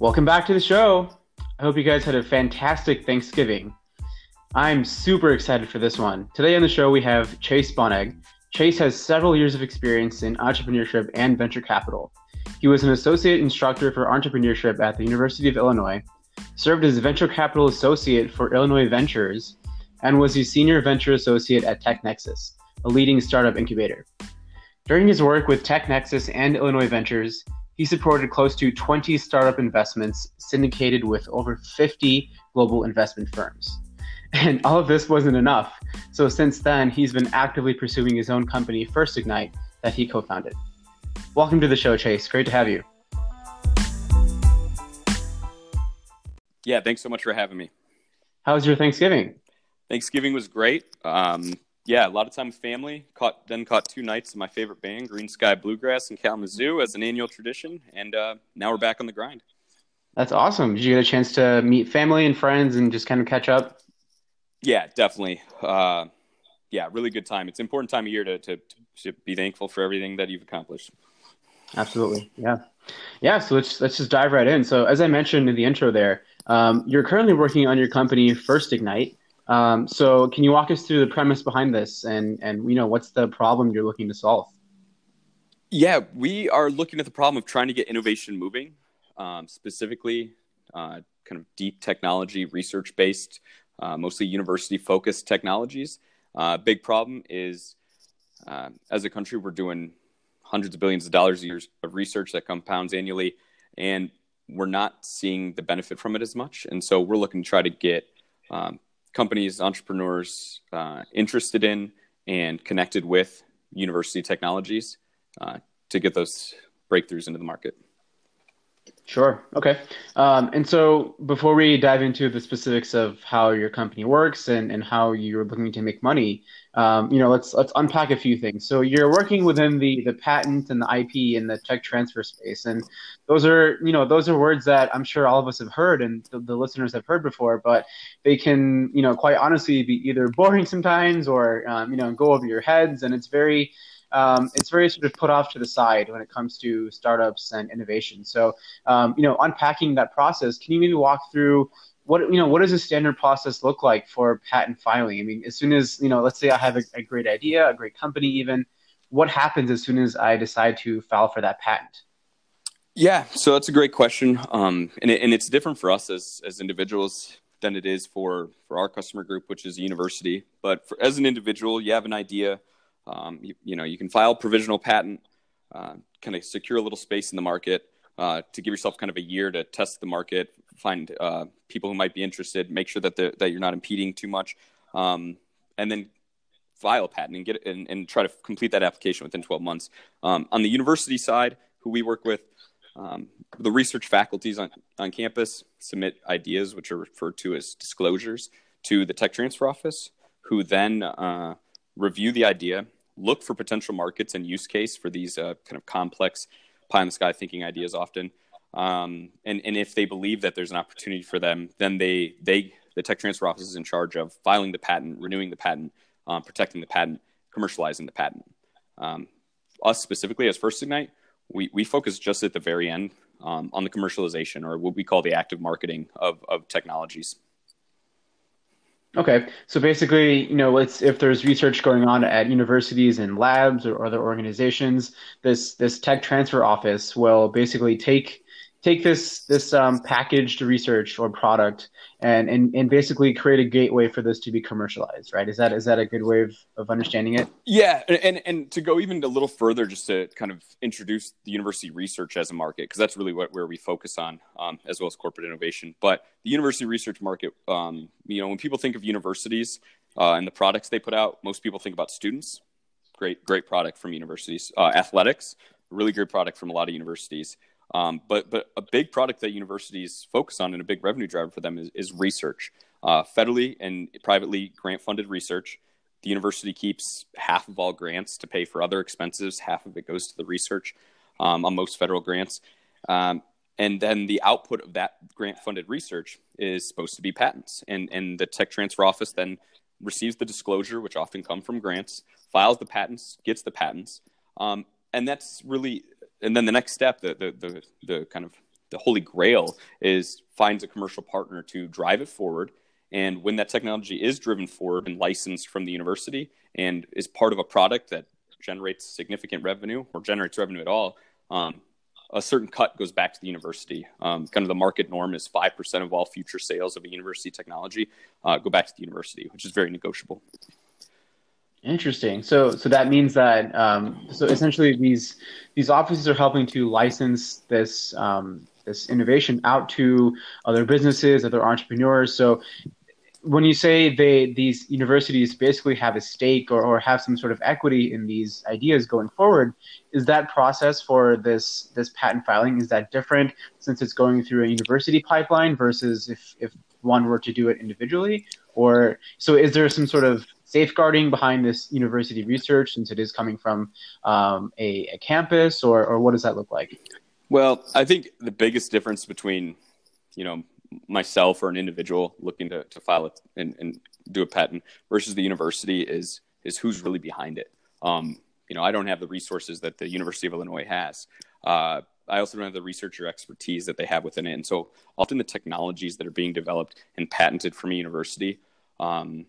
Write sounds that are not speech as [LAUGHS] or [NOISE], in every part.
Welcome back to the show. I hope you guys had a fantastic Thanksgiving. I'm super excited for this one. Today on the show, we have Chase Bonegg. Chase has several years of experience in entrepreneurship and venture capital. He was an associate instructor for entrepreneurship at the University of Illinois, served as venture capital associate for Illinois Ventures, and was a senior venture associate at TechNexus, a leading startup incubator. During his work with TechNexus and Illinois Ventures, he supported close to 20 startup investments syndicated with over 50 global investment firms. And all of this wasn't enough. So since then, he's been actively pursuing his own company, First Ignite, that he co founded. Welcome to the show, Chase. Great to have you. Yeah, thanks so much for having me. How was your Thanksgiving? Thanksgiving was great. Um, yeah, a lot of time with family. Caught then caught two nights of my favorite band, Greensky Bluegrass in Kalamazoo, as an annual tradition, and uh, now we're back on the grind. That's awesome. Did you get a chance to meet family and friends and just kind of catch up? Yeah, definitely. Uh, yeah, really good time. It's an important time of year to, to, to be thankful for everything that you've accomplished. Absolutely. Yeah. Yeah. So let's let's just dive right in. So as I mentioned in the intro there, um, you're currently working on your company First Ignite. Um, so can you walk us through the premise behind this and and you know what's the problem you're looking to solve? Yeah, we are looking at the problem of trying to get innovation moving, um, specifically uh, kind of deep technology, research based, uh, mostly university focused technologies. Uh, big problem is uh, as a country, we're doing hundreds of billions of dollars a year of research that compounds annually, and we're not seeing the benefit from it as much. And so we're looking to try to get um, companies, entrepreneurs uh, interested in and connected with university technologies uh, to get those breakthroughs into the market. Sure. Okay. Um, and so before we dive into the specifics of how your company works and, and how you're looking to make money, um, you know, let's let's unpack a few things. So you're working within the the patent and the IP and the tech transfer space, and those are you know those are words that I'm sure all of us have heard and the, the listeners have heard before, but they can you know quite honestly be either boring sometimes or um, you know go over your heads, and it's very um, it's very sort of put off to the side when it comes to startups and innovation. So, um, you know, unpacking that process, can you maybe walk through what you know what does a standard process look like for patent filing? I mean, as soon as you know, let's say I have a, a great idea, a great company, even what happens as soon as I decide to file for that patent? Yeah, so that's a great question, um, and it, and it's different for us as as individuals than it is for for our customer group, which is a university. But for, as an individual, you have an idea um, you, you, know, you can file provisional patent, uh, kind of secure a little space in the market uh, to give yourself kind of a year to test the market, find uh, people who might be interested, make sure that that you're not impeding too much, um, and then file a patent and get and, and, try to complete that application within 12 months. Um, on the university side, who we work with, um, the research faculties on, on campus submit ideas, which are referred to as disclosures, to the tech transfer office, who then uh, review the idea, look for potential markets and use case for these uh, kind of complex pie in the sky thinking ideas often. Um, and, and if they believe that there's an opportunity for them, then they, they, the tech transfer office is in charge of filing the patent, renewing the patent, um, protecting the patent, commercializing the patent. Um, us specifically as First Ignite, we, we focus just at the very end um, on the commercialization or what we call the active marketing of, of technologies. Okay, so basically, you know, it's if there's research going on at universities and labs or other organizations, this this tech transfer office will basically take take this this um, packaged research or product and, and and basically create a gateway for this to be commercialized right? Is that is that a good way of, of understanding it? Yeah and and to go even a little further just to kind of introduce the university research as a market because that's really what where we focus on um, as well as corporate innovation. But the university research market um, you know when people think of universities uh, and the products they put out most people think about students. Great great product from universities. Uh, athletics really great product from a lot of universities um, but but a big product that universities focus on and a big revenue driver for them is, is research. Uh, federally and privately grant funded research. The university keeps half of all grants to pay for other expenses. Half of it goes to the research um, on most federal grants. Um, and then the output of that grant funded research is supposed to be patents. And, and the tech transfer office then receives the disclosure, which often come from grants, files the patents, gets the patents. Um, and that's really and then the next step, the, the, the, the kind of the holy grail is finds a commercial partner to drive it forward. And when that technology is driven forward and licensed from the university and is part of a product that generates significant revenue or generates revenue at all, um, a certain cut goes back to the university. Um, kind of the market norm is 5% of all future sales of a university technology uh, go back to the university, which is very negotiable. Interesting. So, so that means that um, so essentially these these offices are helping to license this um, this innovation out to other businesses, other entrepreneurs. So, when you say they these universities basically have a stake or, or have some sort of equity in these ideas going forward is that process for this this patent filing is that different since it's going through a university pipeline versus if if one were to do it individually or so is there some sort of safeguarding behind this university research since it is coming from um, a, a campus or, or what does that look like well i think the biggest difference between you know myself or an individual looking to, to file it and, and do a patent versus the university is is who's really behind it. Um, you know, I don't have the resources that the University of Illinois has. Uh, I also don't have the researcher expertise that they have within it. And so often the technologies that are being developed and patented from a university um,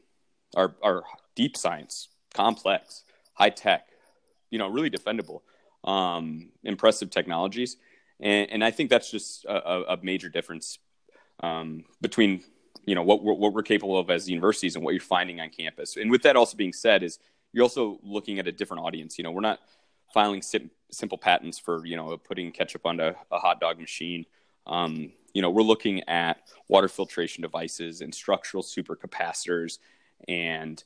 are, are deep science, complex, high tech, you know, really defendable, um, impressive technologies. And, and, I think that's just a, a major difference um, between you know what we're, what we're capable of as universities and what you're finding on campus. And with that also being said, is you're also looking at a different audience. You know, we're not filing sim- simple patents for you know putting ketchup on a, a hot dog machine. Um, you know, we're looking at water filtration devices and structural supercapacitors and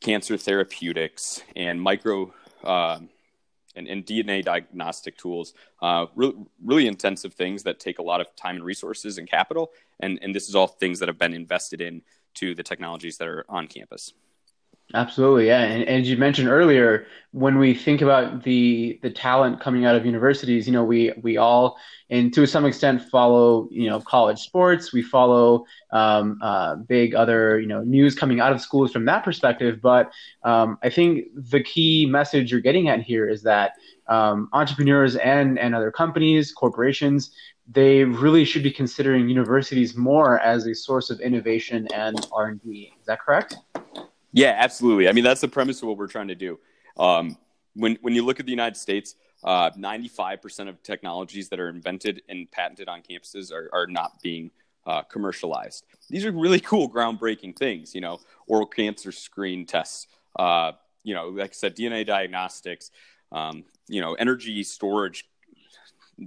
cancer therapeutics and micro uh, and, and DNA diagnostic tools, uh, really, really intensive things that take a lot of time and resources and capital. And, and this is all things that have been invested in to the technologies that are on campus. Absolutely, yeah. And, as you mentioned earlier, when we think about the the talent coming out of universities, you know, we we all, and to some extent, follow you know college sports. We follow um, uh, big other you know news coming out of schools from that perspective. But um, I think the key message you're getting at here is that um, entrepreneurs and and other companies, corporations, they really should be considering universities more as a source of innovation and R and D. Is that correct? Yeah, absolutely. I mean, that's the premise of what we're trying to do. Um, when when you look at the United States, uh, 95% of technologies that are invented and patented on campuses are, are not being uh, commercialized. These are really [LAUGHS] cool, groundbreaking things. You know, oral cancer screen tests. Uh, you know, like I said, DNA diagnostics. Um, you know, energy storage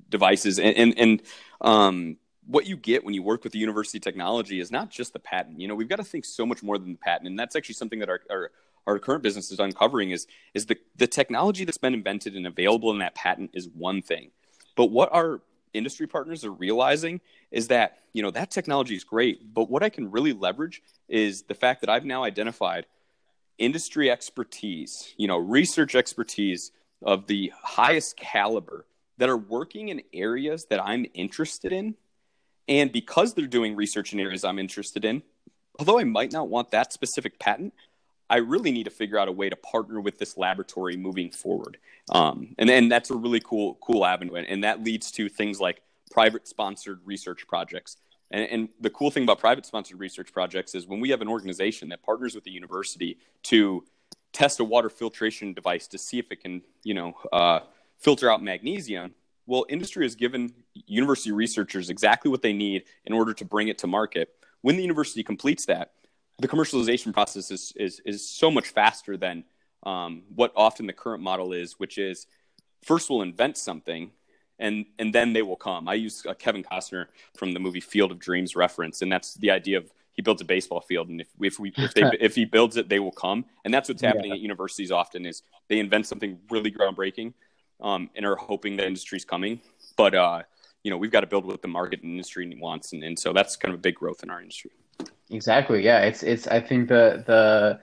devices, and and, and um, what you get when you work with the university technology is not just the patent. You know, we've got to think so much more than the patent, and that's actually something that our our, our current business is uncovering is is the the technology that's been invented and available in that patent is one thing, but what our industry partners are realizing is that you know that technology is great, but what I can really leverage is the fact that I've now identified industry expertise, you know, research expertise of the highest caliber that are working in areas that I'm interested in and because they're doing research in areas I'm interested in, although I might not want that specific patent, I really need to figure out a way to partner with this laboratory moving forward. Um, and then that's a really cool, cool avenue. And, that leads to things like private sponsored research projects. And, and, the cool thing about private sponsored research projects is when we have an organization that partners with the university to test a water filtration device to see if it can, you know, uh, filter out magnesium, well, industry has given university researchers exactly what they need in order to bring it to market. When the university completes that, the commercialization process is, is, is so much faster than um, what often the current model is, which is first we'll invent something and, and then they will come. I use uh, Kevin Costner from the movie Field of Dreams reference, and that's the idea of he builds a baseball field, and if if we if, they, [LAUGHS] if he builds it, they will come, and that's what's happening yeah. at universities often is they invent something really groundbreaking, um, and are hoping the industry's coming. But uh, you know, we've got to build what the market and industry wants, and, and so that's kind of a big growth in our industry. Exactly. Yeah. It's it's. I think the the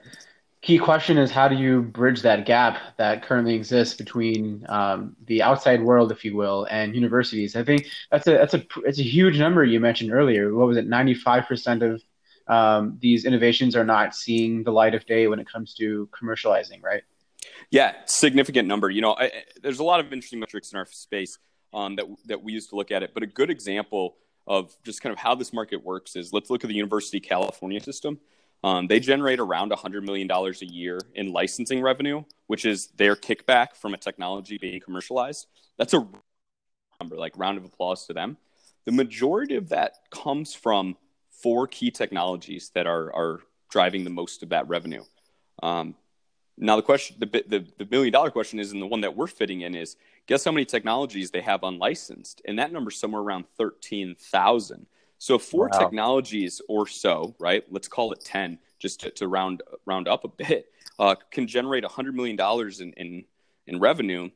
key question is how do you bridge that gap that currently exists between um, the outside world, if you will, and universities. I think that's a that's a it's a huge number you mentioned earlier. What was it? Ninety five percent of um, these innovations are not seeing the light of day when it comes to commercializing, right? Yeah, significant number. You know, I, there's a lot of interesting metrics in our space. um, that that we use to look at it. But a good example of just kind of how this market works is let's look at the University of California system. Um, they generate around $100 million a year in licensing revenue, which is their kickback from a technology being commercialized. That's a number, like round of applause to them. The majority of that comes from four key technologies that are, are driving the most of that revenue. Um, now the question, the, the, the million dollar question is, and the one that we're fitting in is, guess how many technologies they have unlicensed, and that number's somewhere around thirteen thousand. So four wow. technologies or so, right? Let's call it ten, just to, to round round up a bit, uh, can generate hundred million dollars in, in in revenue.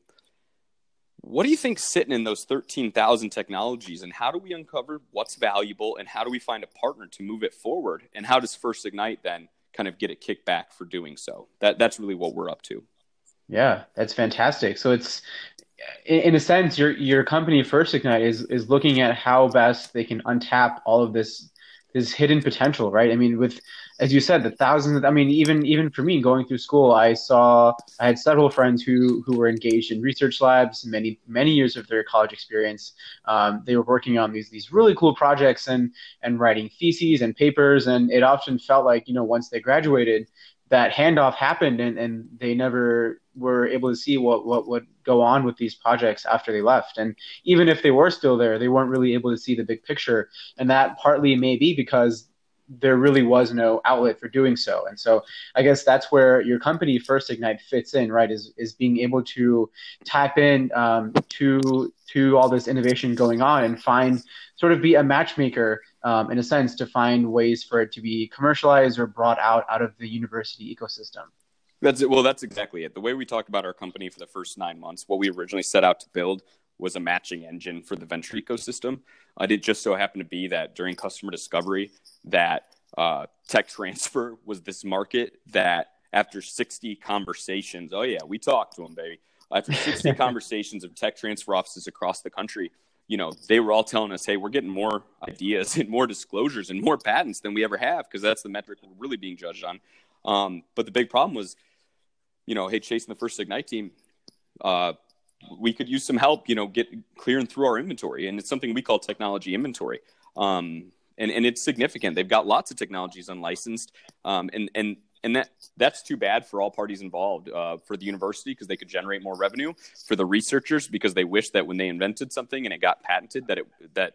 What do you think sitting in those thirteen thousand technologies, and how do we uncover what's valuable, and how do we find a partner to move it forward? And how does First Ignite then kind of get a kickback for doing so? That that's really what we're up to. Yeah, that's fantastic. So it's in a sense, your your company First Ignite is is looking at how best they can untap all of this this hidden potential, right? I mean, with as you said, the thousands. Of, I mean, even even for me going through school, I saw I had several friends who who were engaged in research labs. Many many years of their college experience, um, they were working on these these really cool projects and and writing theses and papers. And it often felt like you know once they graduated, that handoff happened and, and they never were able to see what, what would go on with these projects after they left. And even if they were still there, they weren't really able to see the big picture. And that partly may be because there really was no outlet for doing so. And so I guess that's where your company First Ignite fits in, right? Is is being able to tap in um, to to all this innovation going on and find sort of be a matchmaker um, in a sense to find ways for it to be commercialized or brought out out of the university ecosystem. That's it. Well, that's exactly it. The way we talked about our company for the first nine months, what we originally set out to build was a matching engine for the venture ecosystem. Uh, it just so happened to be that during customer discovery, that uh, tech transfer [LAUGHS] was this market that after 60 conversations, oh yeah, we talked to them, baby. After 60 [LAUGHS] conversations of tech transfer offices across the country, you know, they were all telling us, hey, we're getting more ideas and more disclosures and more patents than we ever have because that's the metric we're really being judged on. Um, but the big problem was, you know, hey, chasing the First Ignite team, uh, we could use some help, you know, get clearing through our inventory. And it's something we call technology inventory. Um, and, and it's significant. They've got lots of technologies unlicensed. Um, and, and and that that's too bad for all parties involved uh, for the university because they could generate more revenue for the researchers because they wish that when they invented something and it got patented that it that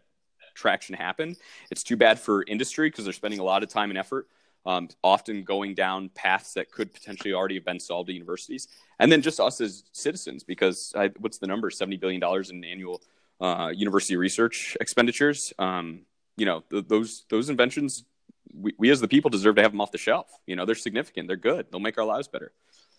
traction happened it's too bad for industry because they're spending a lot of time and effort um, often going down paths that could potentially already have been solved at universities and then just us as citizens because I, what's the number 70 billion dollars in annual uh, university research expenditures um, you know th- those those inventions we, we as the people deserve to have them off the shelf. You know, they're significant. They're good. They'll make our lives better.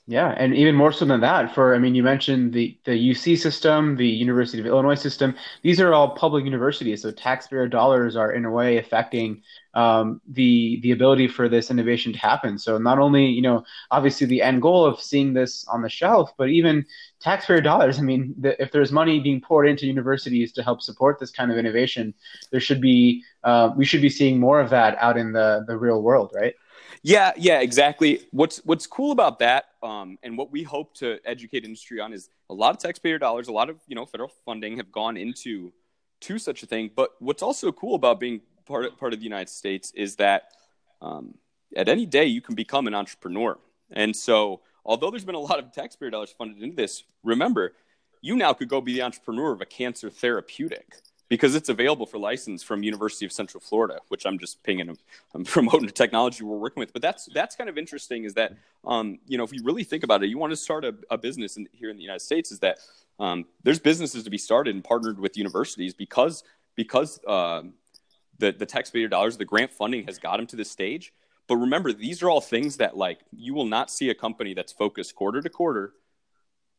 Yeah, and even more so than that, for I mean, you mentioned the the UC system, the University of Illinois system. These are all public universities, so taxpayer dollars are in a way affecting um, the the ability for this innovation to happen. So not only you know obviously the end goal of seeing this on the shelf, but even taxpayer dollars. I mean, the, if there's money being poured into universities to help support this kind of innovation, there should be uh, we should be seeing more of that out in the the real world, right? Yeah, yeah, exactly. What's what's cool about that, um, and what we hope to educate industry on is a lot of taxpayer dollars, a lot of you know federal funding have gone into to such a thing. But what's also cool about being part of, part of the United States is that um, at any day you can become an entrepreneur. And so, although there's been a lot of taxpayer dollars funded into this, remember, you now could go be the entrepreneur of a cancer therapeutic because it's available for license from University of Central Florida, which I'm just pinging, I'm [LAUGHS] promoting the technology we're working with. But that's that's kind of interesting. Is that um, you know if you really think about it, you want to start a, a business in, here in the United States. Is that um, there's businesses to be started and partnered with universities because because uh, the the taxpayer dollars, the grant funding has got them to this stage. But remember, these are all things that like you will not see a company that's focused quarter to quarter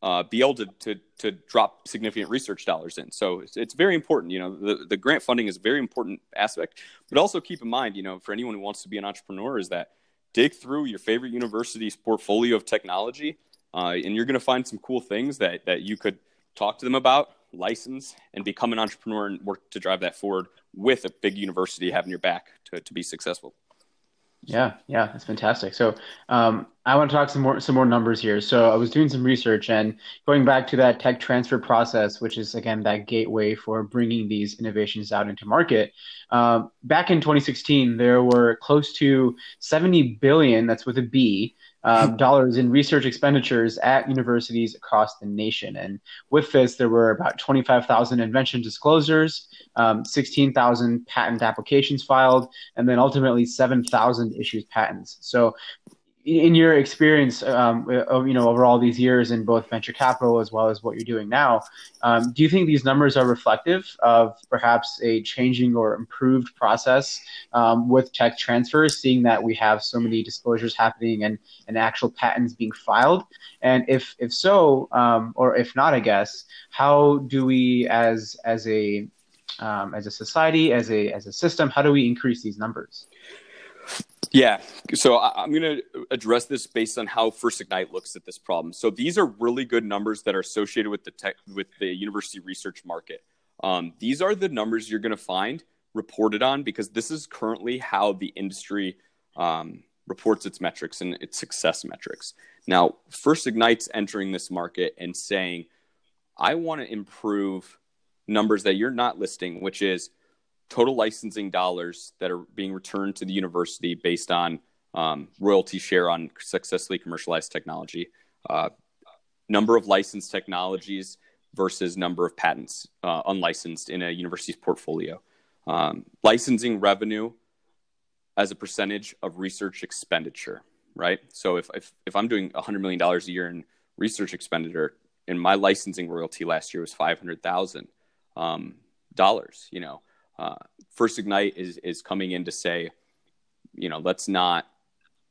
uh, be able to, to, to drop significant research dollars in. So it's, it's, very important. You know, the, the grant funding is a very important aspect, but also keep in mind, you know, for anyone who wants to be an entrepreneur is that dig through your favorite university's portfolio of technology, uh, and you're going to find some cool things that, that you could talk to them about, license, and become an entrepreneur and work to drive that forward with a big university having your back to, to be successful. Yeah, yeah, that's fantastic. So, um, I want to talk some more some more numbers here. So, I was doing some research and going back to that tech transfer process, which is again that gateway for bringing these innovations out into market. Um, back in 2016, there were close to 70 billion, that's with a B, um, [LAUGHS] dollars in research expenditures at universities across the nation. And with this, there were about 25,000 invention disclosures, um, 16,000 patent applications filed, and then ultimately 7,000 issued patents. So in your experience, um, of, you know, over all these years in both venture capital as well as what you're doing now, um, do you think these numbers are reflective of perhaps a changing or improved process um, with tech transfers, seeing that we have so many disclosures happening and, and actual patents being filed? And if if so, um, or if not, I guess, how do we as as a um, as a society, as a as a system, how do we increase these numbers? Yeah. So I, am going to address this based on how First Ignite looks at this problem. So these are really good numbers that are associated with the tech, with the university research market. Um, these are the numbers you're going to find reported on because this is currently how the industry um, reports its metrics and its success metrics. Now, First Ignite's entering this market and saying, I want to improve numbers that you're not listing, which is total licensing dollars that are being returned to the university based on um, royalty share on successfully commercialized technology, uh, number of licensed technologies versus number of patents uh, unlicensed in a university's portfolio, um, licensing revenue as a percentage of research expenditure. Right. So if if, if I'm doing $100 million a year in research expenditure, and my licensing royalty last year was five hundred thousand um, dollars, you know uh, First Ignite is is coming in to say, you know, let's not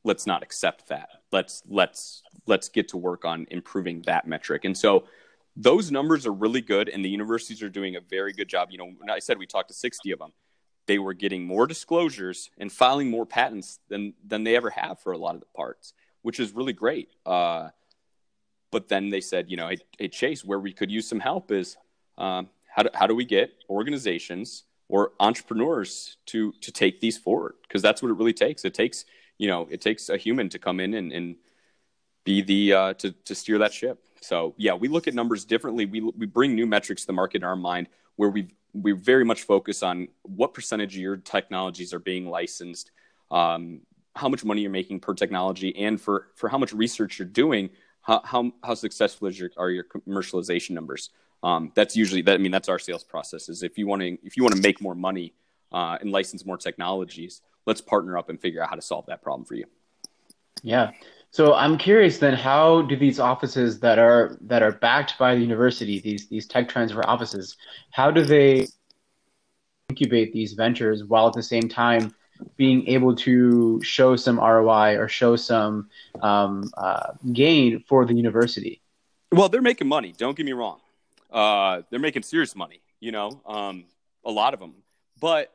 let's not accept that. Let's let's let's get to work on improving that metric. And so those numbers are really good, and the universities are doing a very good job. You know, I said we talked to 60 of them. They were getting more disclosures and filing more patents than than they ever have for a lot of the parts, which is really great. Uh, but then they said, you know, hey, hey, Chase, where we could use some help is um, how do, how do we get organizations or entrepreneurs to to take these forward because that's what it really takes. It takes you know it takes a human to come in and, and be the uh, to to steer that ship. So yeah, we look at numbers differently. We we bring new metrics to the market in our mind where we we very much focus on what percentage of your technologies are being licensed, um, how much money you're making per technology, and for for how much research you're doing. How, how, how successful is your, are your commercialization numbers? Um, that's usually that. I mean, that's our sales process. Is if you want to if you want to make more money uh, and license more technologies, let's partner up and figure out how to solve that problem for you. Yeah. So I'm curious then, how do these offices that are that are backed by the university, these these tech transfer offices, how do they incubate these ventures while at the same time being able to show some ROI or show some um, uh, gain for the university? Well, they're making money. Don't get me wrong uh, they're making serious money, you know, um, a lot of them. But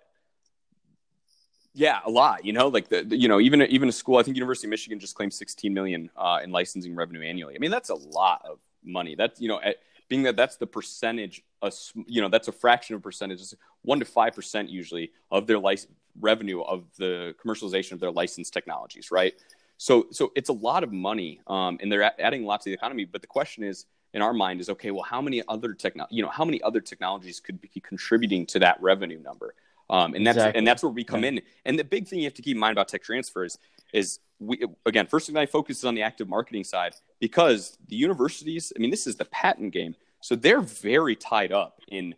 yeah, a lot, you know, like the, the, you know, even even a school, I think University of Michigan just claimed 16 million uh, in licensing revenue annually. I mean, that's a lot of money. That's you know, at, being that that's the percentage, of, you know, that's a fraction of percentage, one to five percent usually of their license revenue of the commercialization of their licensed technologies, right? So, so it's a lot of money, um, and they're adding lots to the economy. But the question is, in our mind is okay well how many other techno- you know how many other technologies could be contributing to that revenue number? Um, and that's exactly. and that's where we come yeah. in. And the big thing you have to keep in mind about tech transfers is we again First Ignite focus is on the active marketing side because the universities i mean this is the patent game. So they're very tied up in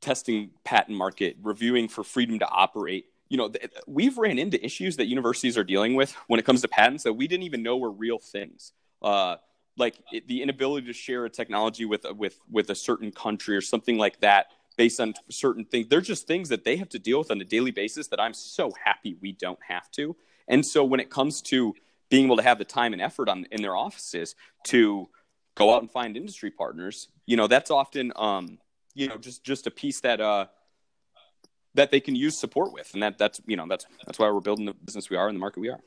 testing patent market reviewing for freedom to operate. You know th- we've ran into issues that universities are dealing with when it comes to patents that we didn't even know were real things. Uh, like it, the inability to share a technology with with with a certain country or something like that based on certain things they're just things that they have to deal with on a daily basis that i'm so happy we don't have to. And so when it comes to being able to have the time and effort on in their offices to go out and find industry partners you know that's often um you know just just a piece that uh that they can use support with. And that that's you know that's that's why we're building the business we are in the market we are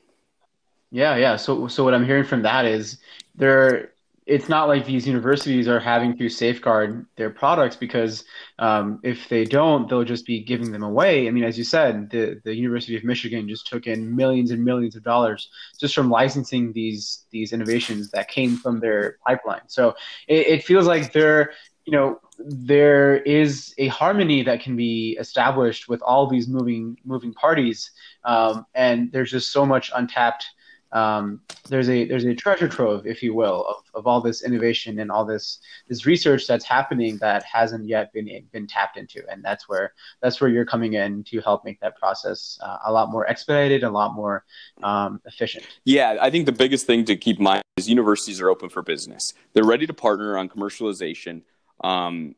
yeah, yeah. So, so what I'm hearing from that is there, it's not like these universities are having to safeguard their products because um, if they don't, they'll just be giving them away. I mean, as you said, the, the University of Michigan just took in millions and millions of dollars just from licensing these these innovations that came from their pipeline. So it, it feels like they're you know there is a harmony that can be established with all these moving moving parties, um, and there's just so much untapped um, there's a there's a treasure trove, if you will, of, of all this innovation and all this this research that's happening that hasn't yet been been tapped into, and that's where that's where you're coming in to help make that process uh, a lot more expedited, a lot more um, efficient. Yeah, I think the biggest thing to keep in mind is universities are open for business. They're ready to partner on commercialization, um,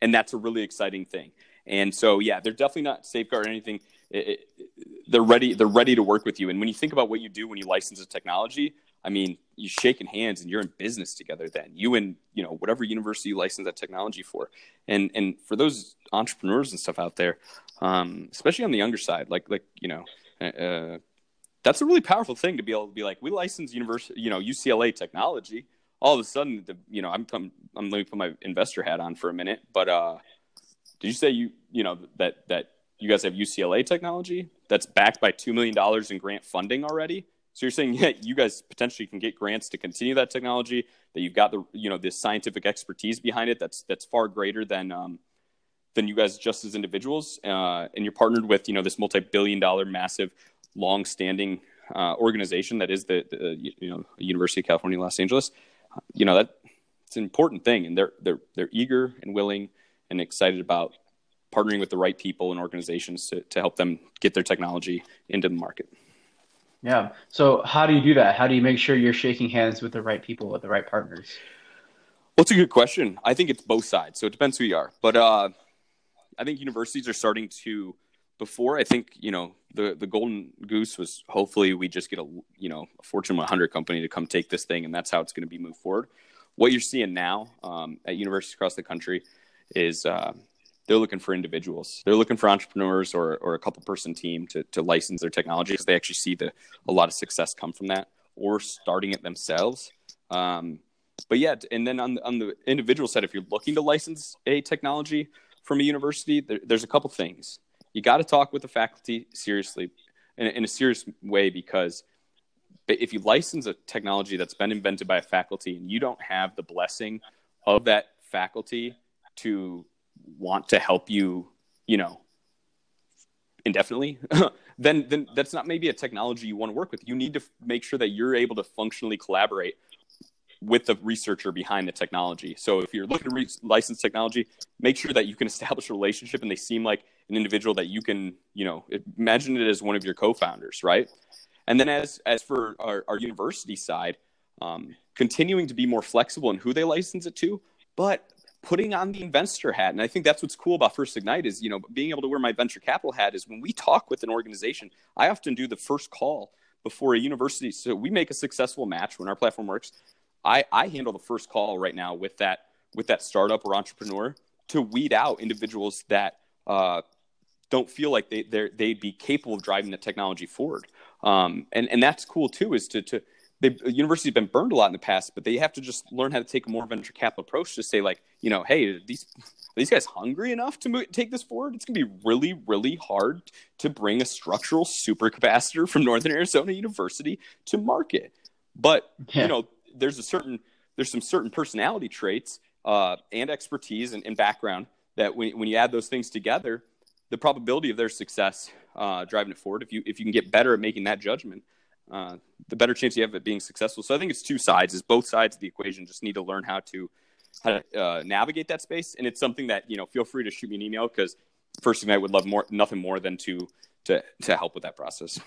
and that's a really exciting thing. And so, yeah, they're definitely not safeguarding anything they're ready. They're ready to work with you. And when you think about what you do when you license a technology, I mean, you shaking hands and you're in business together. Then you and you know whatever university you license that technology for. And and for those entrepreneurs and stuff out there, um, especially on the younger side, like like you know. Uh, that's a really powerful thing to be able to be like, we license university, you know, UCLA technology. All of a sudden, the, you know, I'm, I'm, I'm let me put my investor hat on for a minute. But uh, did you say you, you know, that that you guys have UCLA technology that's backed by $2 million in grant funding already. So you're saying, [LAUGHS] yeah, you guys potentially can get grants to continue that technology, that you've got the, you know, this scientific expertise behind it that's, that's far greater than, um, than you guys just as individuals. Uh, and you're partnered with, you know, this multi-billion dollar massive long-standing uh, organization that is the, the, you know, University of California, Los Angeles. You know, that it's an important thing. And they're, they're, they're eager and willing and excited about partnering with the right people and organizations to, to help them get their technology into the market. Yeah. So how do you do that? How do you make sure you're shaking hands with the right people, with the right partners? Well, it's a good question. I think it's both sides. So it depends who you are. But uh, I think universities are starting to, before, I think, you know, the, the golden goose was hopefully we just get a, you know, a Fortune 100 company to come take this thing and that's how it's going to be moved forward. What you're seeing now um, at universities across the country is uh, they're looking for individuals. They're looking for entrepreneurs or, or a couple person team to, to license their technology because they actually see the, a lot of success come from that or starting it themselves. Um, but yeah, and then on the, on the individual side, if you're looking to license a technology from a university, there, there's a couple things. You got to talk with the faculty seriously in, in a serious way because if you license a technology that's been invented by a faculty and you don't have the blessing of that faculty to want to help you, you know, indefinitely, [LAUGHS] then then that's not maybe a technology you want to work with. You need to f- make sure that you're able to functionally collaborate with the researcher behind the technology. So if you're looking to re- license technology, make sure that you can [LAUGHS] establish a relationship and they seem like an individual that you can, you know, imagine it as one of your co-founders, right? And then as as for our, our university side, um, continuing to be more flexible in who they license it to, but putting on the investor hat. And I think that's what's cool about First Ignite is, you know, being able to wear my venture capital hat is when we talk with an organization, I often do the first call before a university. So we make a successful match when our platform works. I, I handle the first call right now with that with that startup or entrepreneur to weed out individuals that uh, don't feel like they they'd be capable of driving the technology forward. Um, and and that's cool too is to to they universities have been burned a lot in the past, but they have to just learn how to take a more venture capital approach to say like, you know, hey, these these guys hungry enough to move, take this forward? It's going to be really, really hard to bring a structural supercapacitor from Northern Arizona University to market. But yeah. you know, there's a certain there's some certain personality traits uh, and expertise and, and, background that when when you add those things together, the probability of their success uh, driving it forward, if you if you can get better at making that judgment, uh, the better chance you have at being successful. So I think it's two sides. Is both sides of the equation just need to learn how to how to uh, navigate that space, and it's something that you know. Feel free to shoot me an email because First Ignite would love more nothing more than to to to help with that process.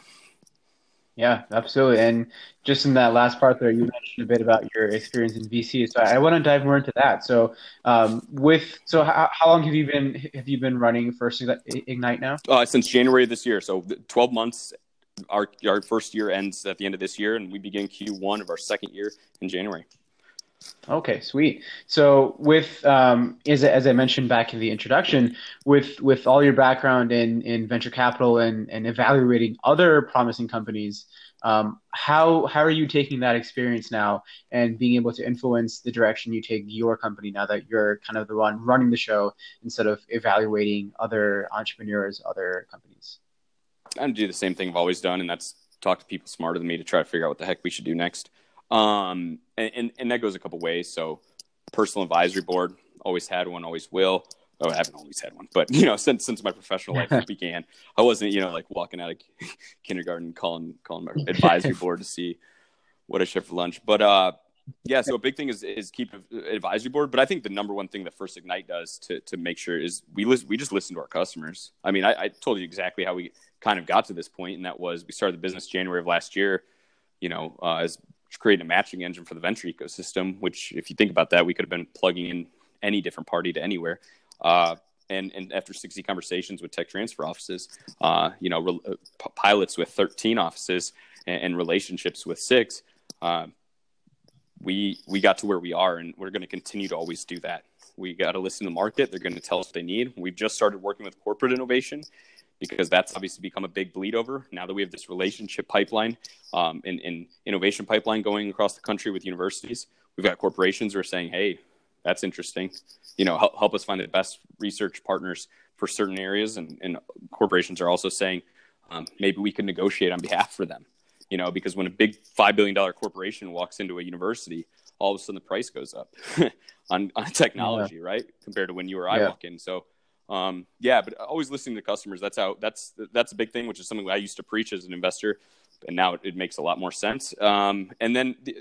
Yeah, absolutely. And just in that last part there, you mentioned a bit about your experience in VC. So I want to dive more into that. So, um, with so how, how long have you been have you been running First Ignite now? Uh, since January of this year, so twelve months our our first year ends at the end of this year, and we begin Q1 of our second year in January. Okay, sweet. So, with um, as as I mentioned back in the introduction, with with all your background in in venture capital and and evaluating other promising companies, Um, how how are you taking that experience now and being able to influence the direction you take your company now that you're kind of the one running the show instead of evaluating other entrepreneurs, other companies? I do the same thing I've always done, and that's talk to people smarter than me to try to figure out what the heck we should do next. Um, and, and, and that goes a couple ways. So, personal advisory board, always had one, always will. Oh, I haven't always had one, but you know, since since my professional life [LAUGHS] began, I wasn't, you know, like walking out of [LAUGHS] kindergarten calling calling my advisory board to see what I should for lunch. But uh, yeah, so a big thing is is keep advisory board. But I think the number one thing that First Ignite does to to make sure is we listen, we just listen to our customers. I mean, I, I told you exactly how we kind of got to this point, and that was we started the business January of last year. You know, uh, as creating a matching engine for the venture ecosystem. Which, if you think about that, we could have been plugging in any different party to anywhere. Uh, and, and after 60 conversations with tech transfer offices, uh, you know, re- uh, pilots with 13 offices and, and relationships with six, uh, we we got to where we are, and we're going to continue to always do that. We got to listen to the market; they're going to tell us what they need. We've just started working with corporate innovation because that's obviously become a big bleed over now that we have this relationship pipeline um, and, and innovation pipeline going across the country with universities. We've got corporations who are saying, "Hey, that's interesting. You know, help, help us find the best research partners for certain areas. And, and corporations are also saying um, maybe we can negotiate on behalf for them. You know, because when a big five billion dollar corporation walks into a university, all of a sudden the price goes up [LAUGHS] on, on technology, yeah. right? Compared to when you or I yeah. walk in. So, um, yeah, but always listening to customers. That's how. That's that's a big thing, which is something I used to preach as an investor, and now it, it makes a lot more sense. Um, and then the,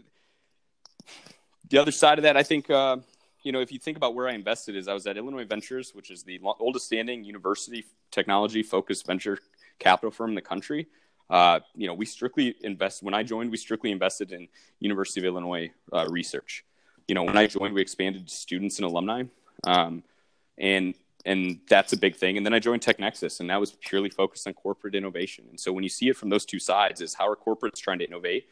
the other side of that, I think. Uh, you know, if you think about where I invested, is I was at Illinois Ventures, which is the oldest standing university technology focused venture capital firm in the country. Uh, you know, we strictly invest. When I joined, we strictly invested in University of Illinois uh, research. You know, when I joined, we expanded to students and alumni, um, and and that's a big thing. And then I joined TechNexus, and that was purely focused on corporate innovation. And so when you see it from those two sides, is how are corporates trying to innovate,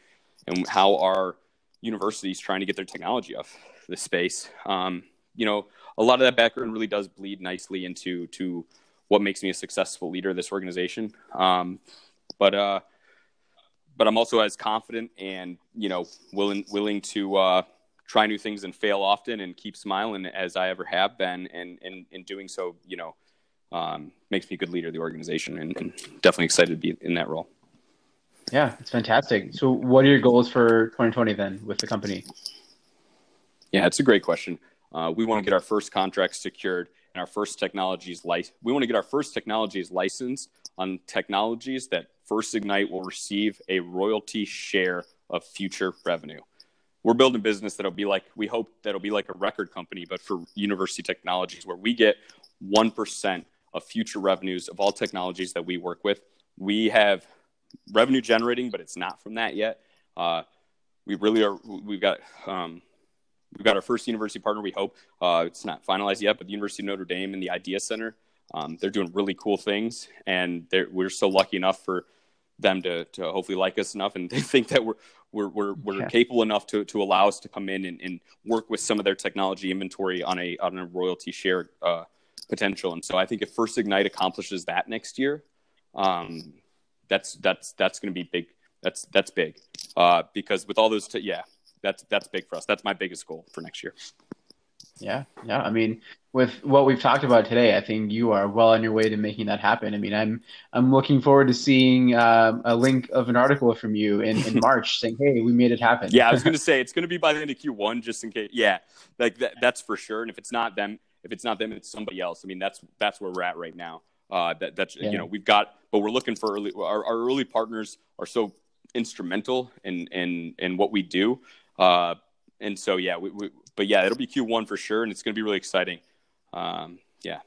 and how are universities trying to get their technology off the space. Um, you know, a lot of that background really does bleed nicely into to what makes me a successful leader of this organization. Um, but uh, but I'm also as confident and you know willing willing to uh, try new things and fail often and keep smiling as I ever have been. And and in doing so, you know, um, makes me a good leader of the organization and, and definitely excited to be in that role. Yeah, it's fantastic. So, what are your goals for 2020 then with the company? Yeah, it's a great question. Uh, we want to get our first contracts secured and our first technologies license. We want to get our first technologies licensed on technologies that First Ignite will receive a royalty share of future revenue. We're building business that'll be like we hope that'll be like a record company, but for university technologies, where we get one percent of future revenues of all technologies that we work with. We have revenue generating, but it's not from that yet. Uh, we really are. We've got um, we've got our first university partner. We hope uh, it's not finalized yet, but the University of Notre Dame and the Idea Center. Um, they're doing really cool things, and we're so lucky enough for them to, to hopefully like us enough, and [LAUGHS] they think that we're we're we're, we're yeah. capable enough to, to allow us to come in and, and, work with some of their technology inventory on a on a royalty share uh, potential. And so I think if First Ignite accomplishes that next year, um, that's that's that's going to be big. That's that's big uh, because with all those, t- yeah, that's that's big for us. That's my biggest goal for next year. Yeah, yeah. I mean, with what we've talked about today, I think you are well on your way to making that happen. I mean, I'm I'm looking forward to seeing um, a link of an article from you in, in [LAUGHS] March saying, "Hey, we made it happen." Yeah, I was [LAUGHS] going to say it's going to be by the end of Q1, just in case. Yeah, like that, that's for sure. And if it's not them, if it's not them, it's somebody else. I mean, that's that's where we're at right now. Uh, that that's yeah. you know we've got, but we're looking for early. Our, our early partners are so instrumental in in in what we do. Uh, and so yeah, we, we, but yeah, it'll be Q1 for sure, and it's going to be really exciting. Um, yeah.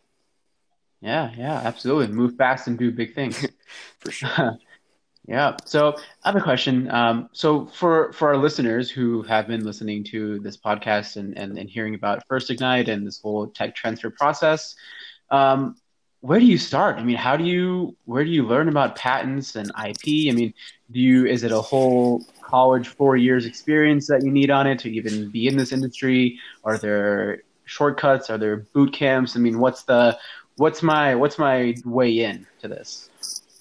Yeah, yeah, absolutely. Move fast and do big things. [LAUGHS] for sure. [LAUGHS] yeah. So I have a question. Um, so for for our listeners who have been listening to this podcast and and, and hearing about First Ignite and this whole tech transfer process, um, where do you start? I mean, how do you where do you learn about patents and IP? I mean, do you is it a whole college four years experience that you need on it to even be in this industry? Are there shortcuts? Are there boot camps? I mean, what's the what's my what's my way in to this?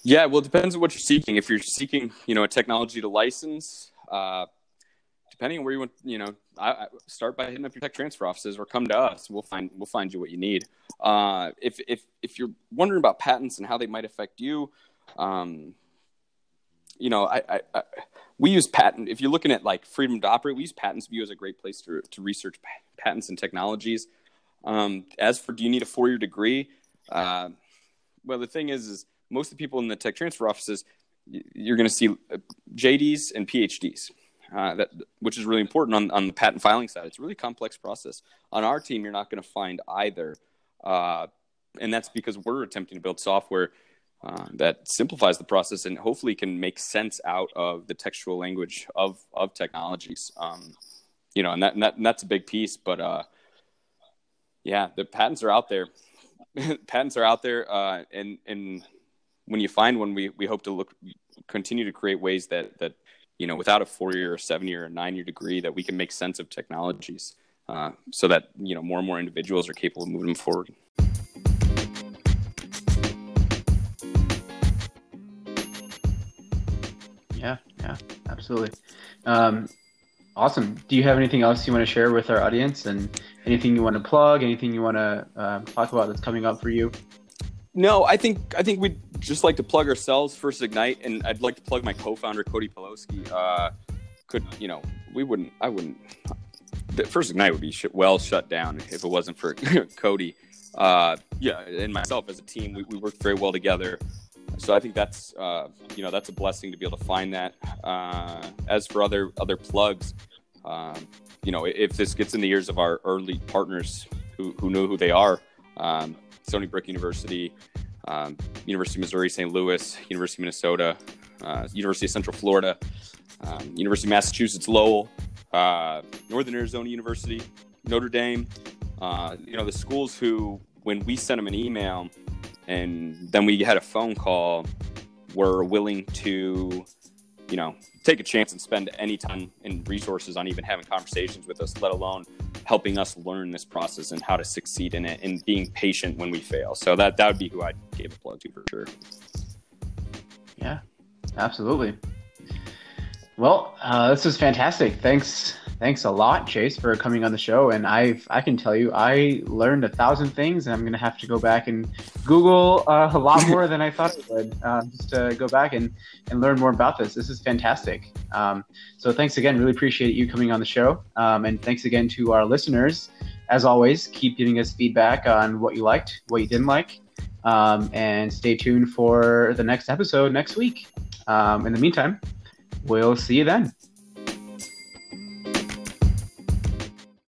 Yeah, well, it depends on what you're seeking. If you're seeking, you know, a technology to license, uh, depending on where you want, you know, I, I start by hitting up your tech transfer offices or come to us. We'll find we'll find you what you need. Uh, if if if you're wondering about patents and how they might affect you, um, you know, I, I, I, we use patent. If you're looking at like freedom to operate, we use PatentsView as a great place to to research patents and technologies. Um, as for do you need a four year degree? Uh, well, the thing is, is most of the people in the tech transfer offices, you're going to see uh, JDs and PhDs uh, that which is really important on, on the patent filing side. It's a really complex process. On our team, you're not going to find either, uh, and that's because we're attempting to build software uh, that simplifies the process and hopefully can make sense out of the textual language of of technologies. Um, you know, and, that, and, that, and that's a big piece. But uh, yeah, the patents are out there. [LAUGHS] patents are out there, uh, and and when you find one, we we hope to look continue to create ways that that you know, without a four year or seven year or nine year degree, that we can make sense of technologies uh, so that, you know, more and more individuals are capable of moving forward. Yeah, yeah, absolutely. Um, awesome. Do you have anything else you want to share with our audience and anything you want to plug, anything you want to uh, talk about that's coming up for you? No, I think I think we'd just like to plug ourselves, First Ignite, and I'd like to plug my co-founder Cody Pawlowski. Uh, could you know we wouldn't I wouldn't First Ignite would be sh- well shut down if it wasn't for [LAUGHS] Cody. Uh, yeah, and myself as a team, we, we worked very well together. So I think that's uh, you know that's a blessing to be able to find that. Uh, as for other other plugs, um, you know if this gets in the ears of our early partners who who know who they are, um, Stony Brook University, um, University of Missouri St. Louis, University of Minnesota, uh, University of Central Florida, um, University of Massachusetts Lowell, uh, Northern Arizona University, Notre Dame. Uh, you know the schools who, when we sent them an email, and then we had a phone call, were willing to, you know, take a chance and spend any time and resources on even having conversations with us, let alone helping us learn this process and how to succeed in it and being patient when we fail. So that that would be who I'd give a plug to for sure. Yeah, absolutely. Well, uh, this was fantastic. Thanks thanks a lot, Chase, for coming on the show. And I I can tell you, I learned a thousand things, and I'm gonna have to go back and Google uh, a lot [LAUGHS] more than I thought I would, uh, just to go back and and learn more about this. This is fantastic. Um, so thanks again. Really appreciate you coming on the show, um, and thanks again to our listeners. As always, keep giving us feedback on what you liked, what you didn't like, um, and stay tuned for the next episode next week. Um, in the meantime, we'll see you then.